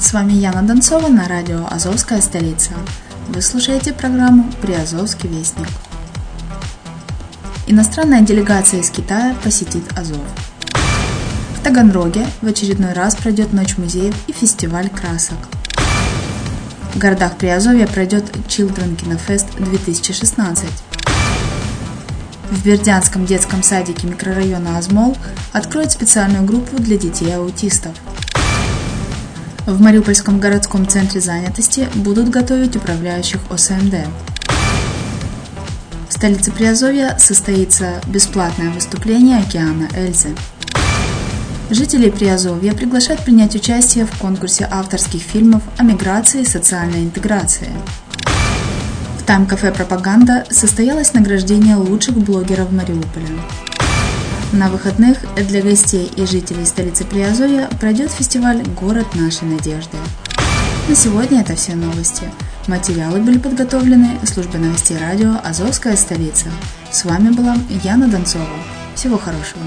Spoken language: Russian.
с вами Яна Донцова на радио «Азовская столица». Вы слушаете программу «Приазовский вестник». Иностранная делегация из Китая посетит Азов. В Таганроге в очередной раз пройдет Ночь музеев и фестиваль красок. В городах Приазовья пройдет Children Кинофест 2016. В Бердянском детском садике микрорайона Азмол откроют специальную группу для детей-аутистов. В Мариупольском городском центре занятости будут готовить управляющих ОСМД столице Приазовья состоится бесплатное выступление океана Эльзы. Жителей Приазовья приглашают принять участие в конкурсе авторских фильмов о миграции и социальной интеграции. В тайм-кафе «Пропаганда» состоялось награждение лучших блогеров Мариуполя. На выходных для гостей и жителей столицы Приазовья пройдет фестиваль «Город нашей надежды». На сегодня это все новости. Материалы были подготовлены службой новостей радио «Азовская столица». С вами была Яна Донцова. Всего хорошего.